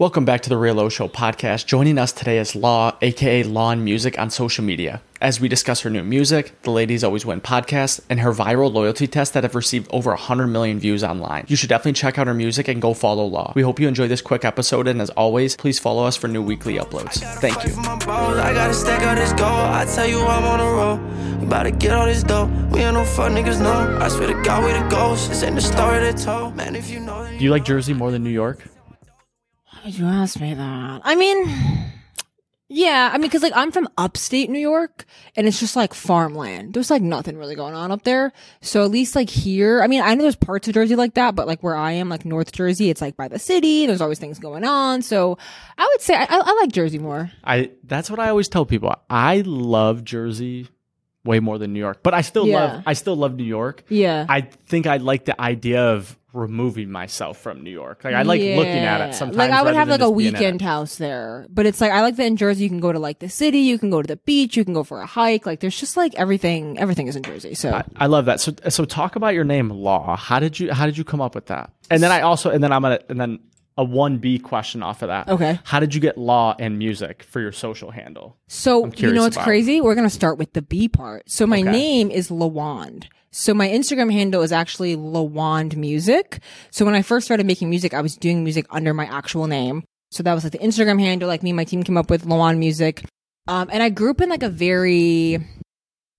Welcome back to the Real O Show podcast. Joining us today is Law, aka Law and Music, on social media as we discuss her new music, the Ladies Always Win podcast, and her viral loyalty tests that have received over 100 million views online. You should definitely check out her music and go follow Law. We hope you enjoy this quick episode, and as always, please follow us for new weekly uploads. Thank you. I gotta stack out this gold. I tell you I'm on the road. We about to get all this dope. We ain't no fuck niggas, no. I swear to God, we the ghost. This ain't the story they told. Man, if you know. Do you like Jersey more than New York? You ask me that? I mean, yeah, I mean, because like I'm from upstate New York, and it's just like farmland. There's like nothing really going on up there. So at least like here, I mean, I know there's parts of Jersey like that, but like where I am, like North Jersey, it's like by the city. There's always things going on. So I would say I, I, I like Jersey more. I that's what I always tell people. I love Jersey way more than New York, but I still Yeah. love I still love New York. Yeah. I think I like the idea of removing myself from New York. Like I like looking at it sometimes. Like I would have like a just being in it. weekend house there, but it's like I like that in Jersey. You can go to like the city, you can go to the beach, you can go for a hike. Like there's just like everything. Everything is in Jersey. So I, I love that. So so talk about your name, Law. How did you how did you come up with that? And then I also and then I'm gonna and then a one B question off of that. Okay. How did you get Law and music for your social handle? So you know what's about. crazy? We're gonna start with the B part. So my Okay. name is Lawand. So my Instagram handle is actually Lawand Music. So when I first started making music, I was doing music under my actual name. So that was like the Instagram handle. Like me and my team came up with Lawand Music. Um, and I grew up in like a very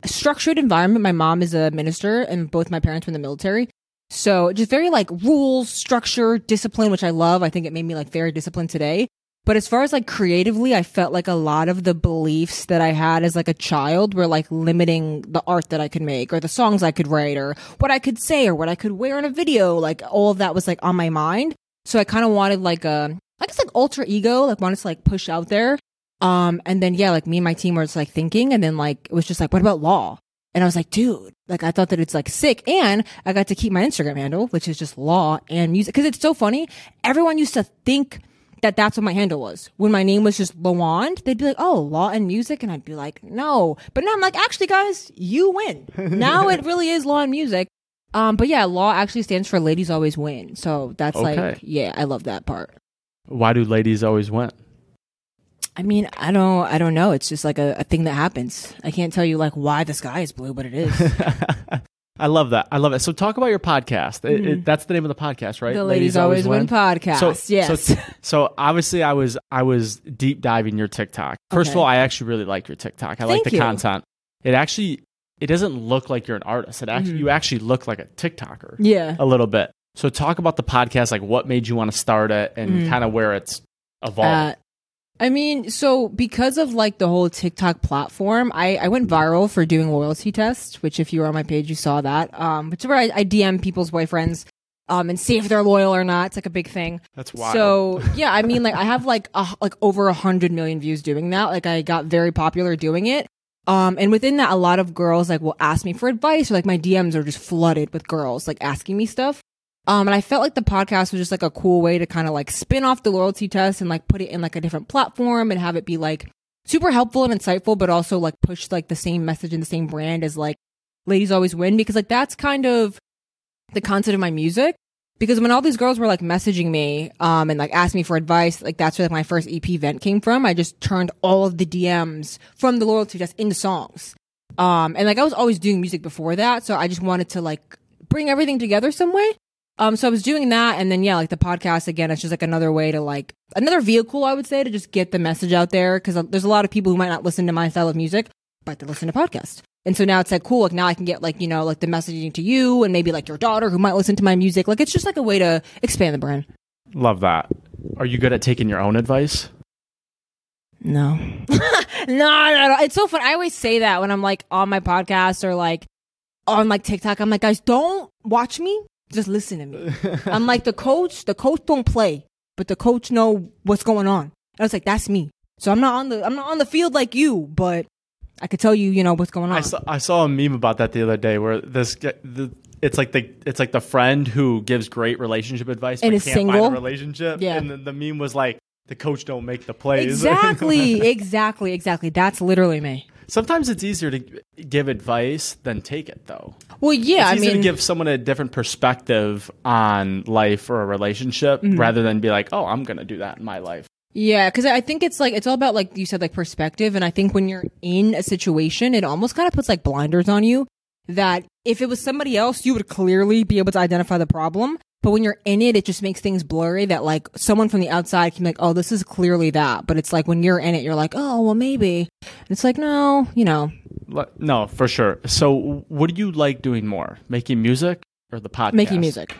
structured environment. My mom is a minister, and both my parents were in the military. So just very like rules, structure, discipline, which I love. I think it made me like very disciplined today. But as far as like creatively, I felt like a lot of the beliefs that I had as like a child were like limiting the art that I could make or the songs I could write or what I could say or what I could wear in a video. Like all of that was like on my mind. So I kind of wanted like a, I guess like alter ego, like wanted to like push out there. Um, and then yeah, like me and my team were just like thinking and then like it was just like, what about law? And I was like, dude, like I thought that it's like sick. And I got to keep my Instagram handle, which is just law and music. Cause it's so funny. Everyone used to think that that's what my handle was. When my name was just Lawand, they'd be like, oh, law and music. And I'd be like, no. But now I'm like, actually, guys, you win. now it really is law and music. Um, but yeah, law actually stands for ladies always win. So that's Okay. like, yeah, I love that part. Why do ladies always win? I mean, I don't, I don't know. It's just like a, a thing that happens. I can't tell you like why the sky is blue, but it is. I love that. I love it. So talk about your podcast. It- it- that's the name of the podcast, right? Mm-hmm. the Ladies, Always Win, podcast. So, yes. So, so obviously, I was I was deep diving your TikTok. First of all, I actually really like your TikTok. I like the you. content. It actually it doesn't look like you're an artist. It actually you actually look like a TikToker Mm-hmm. yeah. a little bit. So talk about the podcast, like what made you want to start it, and kind of where it's evolved. Uh, I mean, so because of like the whole TikTok platform, I, I went viral for doing loyalty tests, which if you were on my page, you saw that. Um, which is where I, I DM people's boyfriends, um, and see if they're loyal or not. It's like a big thing. That's wild. So yeah, I mean, like I have like a, like over a hundred million views doing that. Like I got very popular doing it. Um, and within that, a lot of girls like will ask me for advice or like my DMs are just flooded with girls like asking me stuff. Um, and I felt like the podcast was just like a cool way to kind of like spin off the loyalty test and like put it in like a different platform and have it be like super helpful and insightful, but also like push like the same message and the same brand as like ladies always win because like that's kind of the concept of my music. Because when all these girls were like messaging me, um, and like asking me for advice, like that's where like my first EP Vent came from. I just turned all of the DMs from the loyalty test into songs. Um, and like I was always doing music before that, so I just wanted to like bring everything together some way. Um, so I was doing that, and then yeah, like the podcast again, it's just like another way to like another vehicle, I would say, to just get the message out there. Because there's a lot of people who might not listen to my style of music, but they listen to podcasts. And so now it's like cool. Like now I can get like you know like the messaging to you and maybe like your daughter who might listen to my music. Like it's just like a way to expand the brand. Love that. Are you good at taking your own advice? No. no, no, no. It's so fun. I always say that when I'm like on my podcast or like on like TikTok. I'm like, guys, don't watch me. Just listen to me. I'm like the coach. The coach don't play, but the coach know what's going on. And I was like, that's me. So I'm not on the I'm not on the field like you, but I could tell you, you know, what's going on. I saw, I saw a meme about that the other day where this the it's like the it's like the friend who gives great relationship advice And but is can't find a relationship. Yeah. And then the meme was like the coach don't make the plays. exactly, exactly, exactly. That's literally me. Sometimes it's easier to give advice than take it, though. Well, yeah, It's I mean, to give someone a different perspective on life or a relationship Mm-hmm. rather than be like, "Oh, I'm going to do that in my life." Yeah, because I think it's like it's all about like you said, like perspective, and I think when you're in a situation, it almost kind of puts like blinders on you. That if it was somebody else, you would clearly be able to identify the problem. But when you're in it, it just makes things blurry. That like someone from the outside can be like, oh, this is clearly that. But it's like when you're in it, you're like, oh, well, maybe. And it's like, no, you know, No, for sure. So, what do you like doing more, making music or the podcast? making music.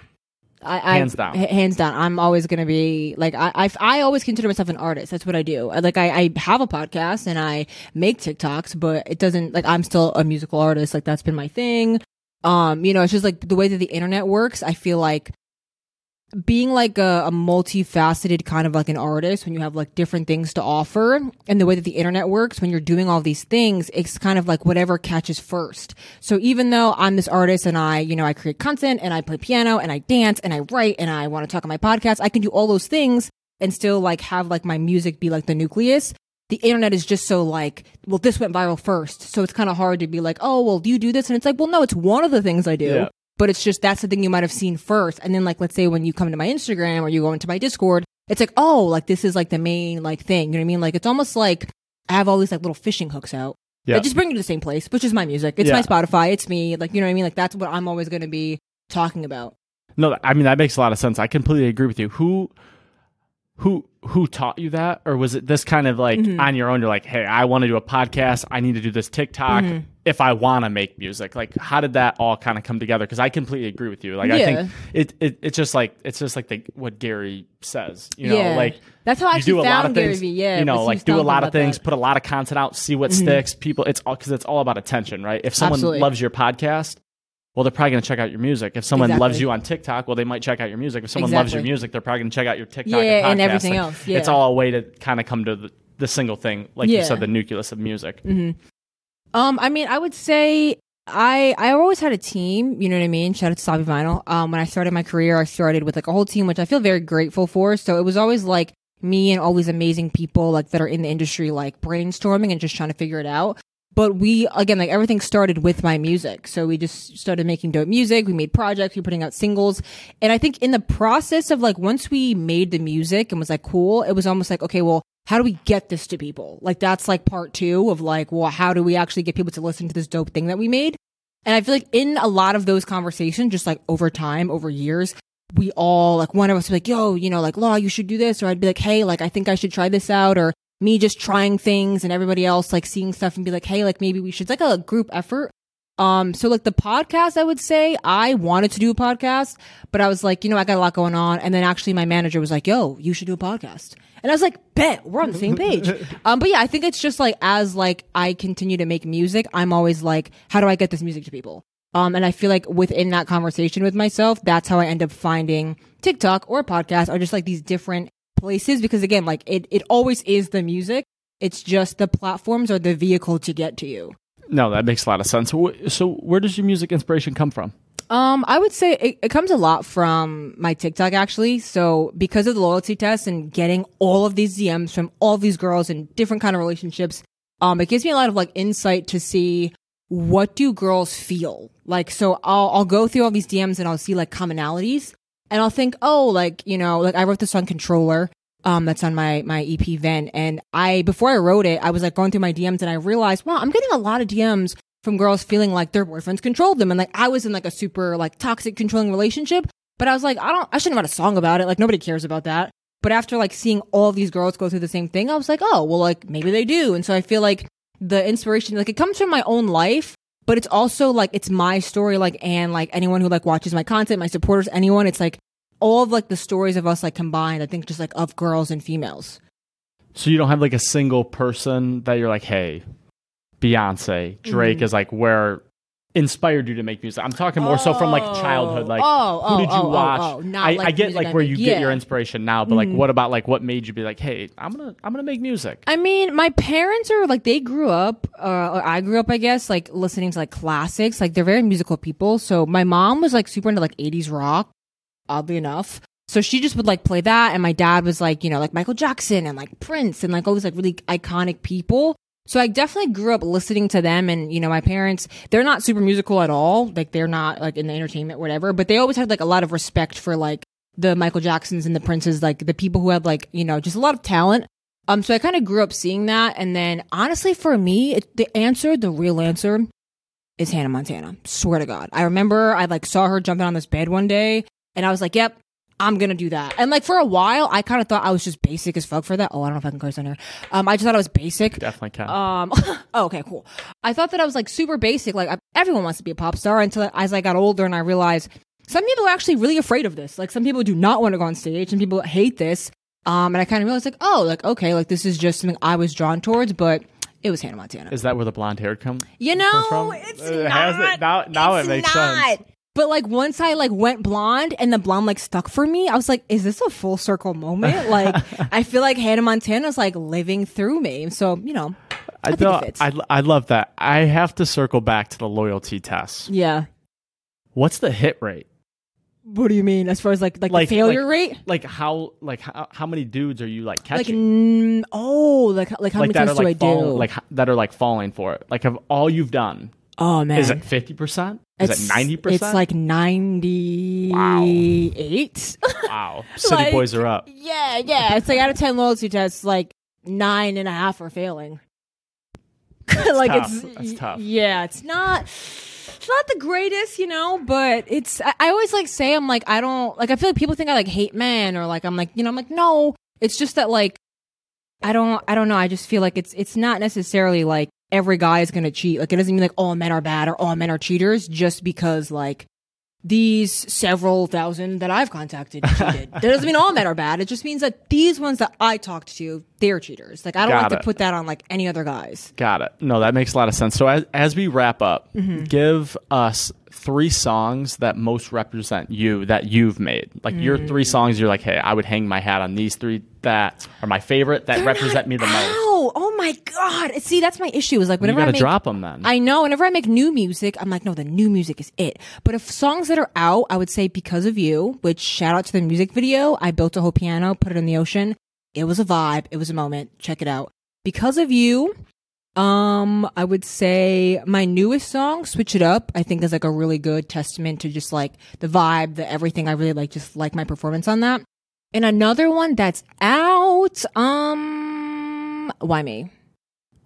I, I, Hands down. h- hands down. I'm always gonna be like I, I. I always consider myself an artist. That's what I do. Like I, I have a podcast and I make TikToks, but it doesn't like I'm still a musical artist. Like that's been my thing. Um, you know, it's just like the way that the internet works. I feel like being like a, a multifaceted kind of like an artist when you have like different things to offer and the way that the internet works when you're doing all these things it's kind of like whatever catches first so even though i'm this artist and i you know i create content and i play piano and i dance and i write and i want to talk on my podcast i can do all those things and still like have like my music be like the nucleus the internet is just so like, well, this went viral first. So it's kind of hard to be like, oh, well, do you do this? And it's like, well, no, it's one of the things I do. Yeah. But it's just that's the thing you might have seen first. And then, like, let's say when you come to my Instagram or you go into my Discord, it's like, oh, like this is like the main like thing. You know what I mean? Like, it's almost like I have all these like little fishing hooks out. Yeah. That just bring you to the same place, which is my music. It's Yeah. my Spotify. It's me. Like, you know what I mean? Like, that's what I'm always going to be talking about. No, I mean that makes a lot of sense. I completely agree with you. Who who who taught you that or was it this kind of like Mm-hmm. on your own you're like, "Hey, I want to do a podcast. I need to do this TikTok Mm-hmm. If I want to make music." Like how did that all kind of come together? Cuz I completely agree with you. Like I think it, it it's just like it's just like the, what Gary says, you know, Yeah. like That's how I do a lot found of Gary things, Vee, yeah, you know, like do a lot of things, that. Mm-hmm. put a lot of content out, see what sticks. People, it's all because it's all about attention, right? If someone Absolutely. loves your podcast, well, they're probably going to check out your music. If someone loves you on TikTok, well, they might check out your music. If someone loves your music, they're probably going to check out your TikTok Yeah, and, and everything else, yeah. It's all a way to kind of come to the, the single thing, like you said, the nucleus of music. Um, I mean, I would say I I always had a team. You know what I mean? Shout out to Sabi Vinyl. Um, when I started my career, I started with like a whole team, which I feel very grateful for. So it was always like me and all these amazing people like that are in the industry, like brainstorming and just trying to figure it out. But we again, like everything started with my music. So we just started making dope music. We made projects. We were putting out singles. And I think in the process of like once we made the music and was like cool, it was almost like okay, well how do we get this to people? Like that's like part two of like, well, how do we actually get people to listen to this dope thing that we made? And I feel like in a lot of those conversations, just like over time, over years, we all like one of us be like, yo, you know, like Law, you should do this, or I'd be like, hey, like I think I should try this out, or me just trying things and everybody else like seeing stuff and be like, hey, like maybe we should. It's like a group effort. Um, so like the podcast, I would say I wanted to do a podcast, but I was like, you know, I got a lot going on. And then actually my manager was like, yo, you should do a podcast. And I was like, bet we're on the same page. um, but yeah, I think it's just like, as like I continue to make music, I'm always like, how do I get this music to people? Um, and I feel like within that conversation with myself, that's how I end up finding TikTok or podcast or just like these different places. Because again, like it, it always is the music. It's just the platforms or the vehicle to get to you. No, that makes a lot of sense. So, where does your music inspiration come from? Um, I would say it, it comes a lot from my TikTok actually. So because of the loyalty test and getting all of these DMs from all these girls in different kind of relationships, um, it gives me a lot of like insight to see what do girls feel like. So I'll I'll go through all these DMs and I'll see like commonalities, and I'll think, oh, like you know, like I wrote this song Controller. Um, that's on my my EP Vent, and I before I wrote it, I was like going through my DMs and I realized, wow, I'm getting a lot of DMs from girls feeling like their boyfriends controlled them and like I was in like a super like toxic controlling relationship. But I was like, I don't I shouldn't had a song about it. Like nobody cares about that. But after like seeing all these girls go through the same thing, I was like, oh, well like maybe they do. And so I feel like the inspiration like it comes from my own life, but it's also like it's my story, like and like anyone who like watches my content, my supporters, anyone, it's like all of like the stories of us like combined, I think just like of girls and females. So, you don't have like a single person that you're like, hey, Beyonce, Drake Mm-hmm. is like where inspired you to make music. I'm talking more so from like childhood. Like, Oh, who oh, did you oh, oh, watch? oh, not I, like I get like where you get Yeah. Mm-hmm. your inspiration now, but like, what about like what made you be like, hey, I'm gonna I'm gonna make music? I mean, my parents are like they grew up, uh, or I grew up, I guess, like listening to like classics. Like they're very musical people. So my mom was like super into like '80s rock, oddly enough. So she just would like play that, and my dad was like, you know, like Michael Jackson and like Prince and like all these like really iconic people. So I definitely grew up listening to them and, you know, my parents, they're not super musical at all. Like they're not like in the entertainment, whatever, but they always had like a lot of respect for like the Michael Jacksons and the Princes, like the people who had like, you know, just a lot of talent. Um, so I kind of grew up seeing that. And then honestly, for me, it, the answer, the real answer is Hannah Montana. Swear to God. I remember I like saw her jumping on this bed one day and I was like, yep, I'm gonna do that. And like for a while, I kind of thought I was just basic as fuck for that. Oh, I don't know if I can curse on here. Um, I just thought I was basic. Definitely can. Um, oh, okay, cool. I thought that I was like super basic. Like I, everyone wants to be a pop star until as I got older and I realized some people are actually really afraid of this. Like some people do not want to go on stage and people hate this. Um, and I kind of realized like, oh, like, okay, like this is just something I was drawn towards, but it was Hannah Montana. Is that where the blonde hair come? You know, from? it's It not. has it- now- now it it's makes not. sense. But like once I like went blonde and the blonde like stuck for me, I was like, is this a full circle moment? Like I feel like Hannah Montana's like living through me. So, you know, I, think know- it fits. I, I love that. I have to circle back to the loyalty test. yeah. What's the hit rate? What do you mean? As far as like like, Like the failure like- rate? Like how like how, how many dudes are you like Like catching? mm, oh, like like how like many times do I like do? like that are like falling for it. Like of all you've done, oh man, is it fifty percent? Is It's- it ninety percent? It's like ninety eight. wow, city like- boys are up. yeah, yeah. It's like out of ten loyalty tests, like nine and a half are failing. like tough. it's That's tough. Yeah, it's not. It's not the greatest, you know, but it's. I, I always like say I'm like I don't like. I feel like people think I like hate men or like I'm like you know I'm like no. It's just that like I don't. I don't know. I just feel like it's. It's not necessarily like every guy is gonna cheat. Like it doesn't mean like all men are bad or all men are cheaters just because like these several thousand that I've contacted cheated. that doesn't mean all men are bad. It just means that these ones that I talked to, they're cheaters. Like I don't Got like it. to put that on like any other guys. Got it. No, that makes a lot of sense. So as, as we wrap up, Mm-hmm. give us three songs that most represent you that you've made. Like your Mm. three songs, you're like, hey, I would hang my hat on these three that are my favorite that They're represent me the most. out. Oh my god! See, that's my issue. Is like You whenever got I make, drop them then. I know. Whenever I make new music, I'm like, no, the new music is it. But if songs that are out, I would say because of you. Which shout out to the music video. I built a whole piano, put it in the ocean. It was a vibe. It was a moment. Check it out. Because of you. Um, I would say my newest song, Switch It Up, I think is like a really good testament to just like the vibe, the everything. I really like, just like my performance on that. And another one that's out, um, Why Me?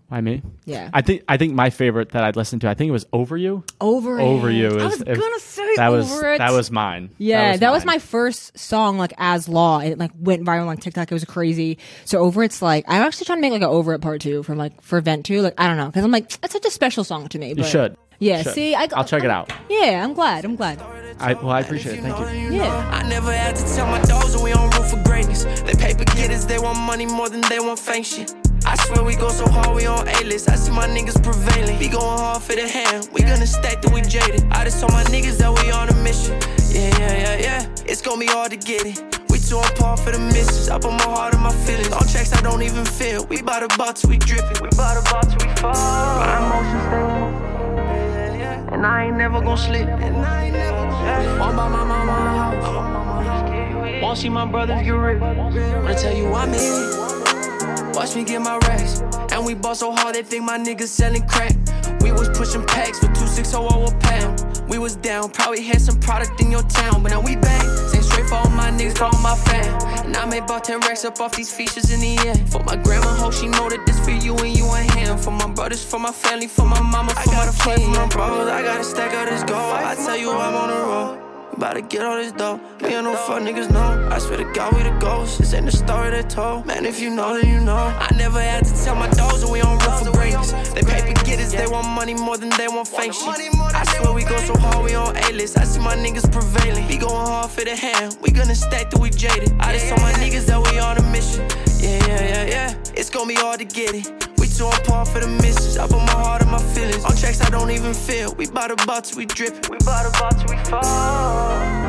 Why me? Yeah. I think I think my favorite that I'd listen to, I think it was Over You. Over Over It. You I is- was if- gonna say That was Over It. that was mine. Yeah, that was, mine. my first song, like as law. It like went viral on TikTok. It was crazy. So over it's like I'm actually trying to make like an over it part two from like for Vent two. Like I don't know because I'm like it's such a special song to me. You but- should. Yeah. Should. See, I, I'll check it out. Yeah, I'm glad. I'm glad. I well, I appreciate it. Thank you. Yeah. I never had to tell my dogs that we on route for greatness. They paper getters, they want money more than they want fame shit. I swear we go so hard, we on A-list. I see my niggas prevailing. We going hard for the hand. We gonna stack till we jaded. I just told my niggas that we on a mission. Yeah, yeah, yeah, yeah. It's gonna be hard to get it. We too on par for the misses. I put my heart and my feelings. On tracks I don't even feel. We to bout till we drippin'. We to bout till we fall. My emotions stay. And I ain't never gon' slip. And I ain't never gon' Won't buy my mama. Won't see my brothers get rich. Wanna tell you I'm in. Watch me get my racks. And we ball so hard they think my niggas selling crack. We was pushing packs for 260 a pound. We was down, probably had some product in your town. But now we bang. Same straight for all my niggas, for all my fam. And I made about 10 racks up off these features in the end. For my grandma, hope she know that this for you and you and him. For my brothers, for my family, for my mama, for my friends. For my brothers, I gotta stack out this gold. I tell you I'm on the road. About to get all this dough. Me and no fuck niggas know. I swear to God, we the ghosts. This ain't the story they told. Man, if you know, then you know. I never had to tell my dogs that we on route for greatness. They paper getters, they want money more than they want fame shit. I swear we go so hard, we on A-list. I see my niggas prevailing. We going hard for the hand. We gonna stack till we jaded. I just told my niggas that we on a mission. Yeah, yeah, yeah, yeah. It's gonna be hard to get it. Too on par for the misses. I put my heart and my feelings. On tracks I don't even feel. We bout to bout we drippin'. We bout to bout we fall.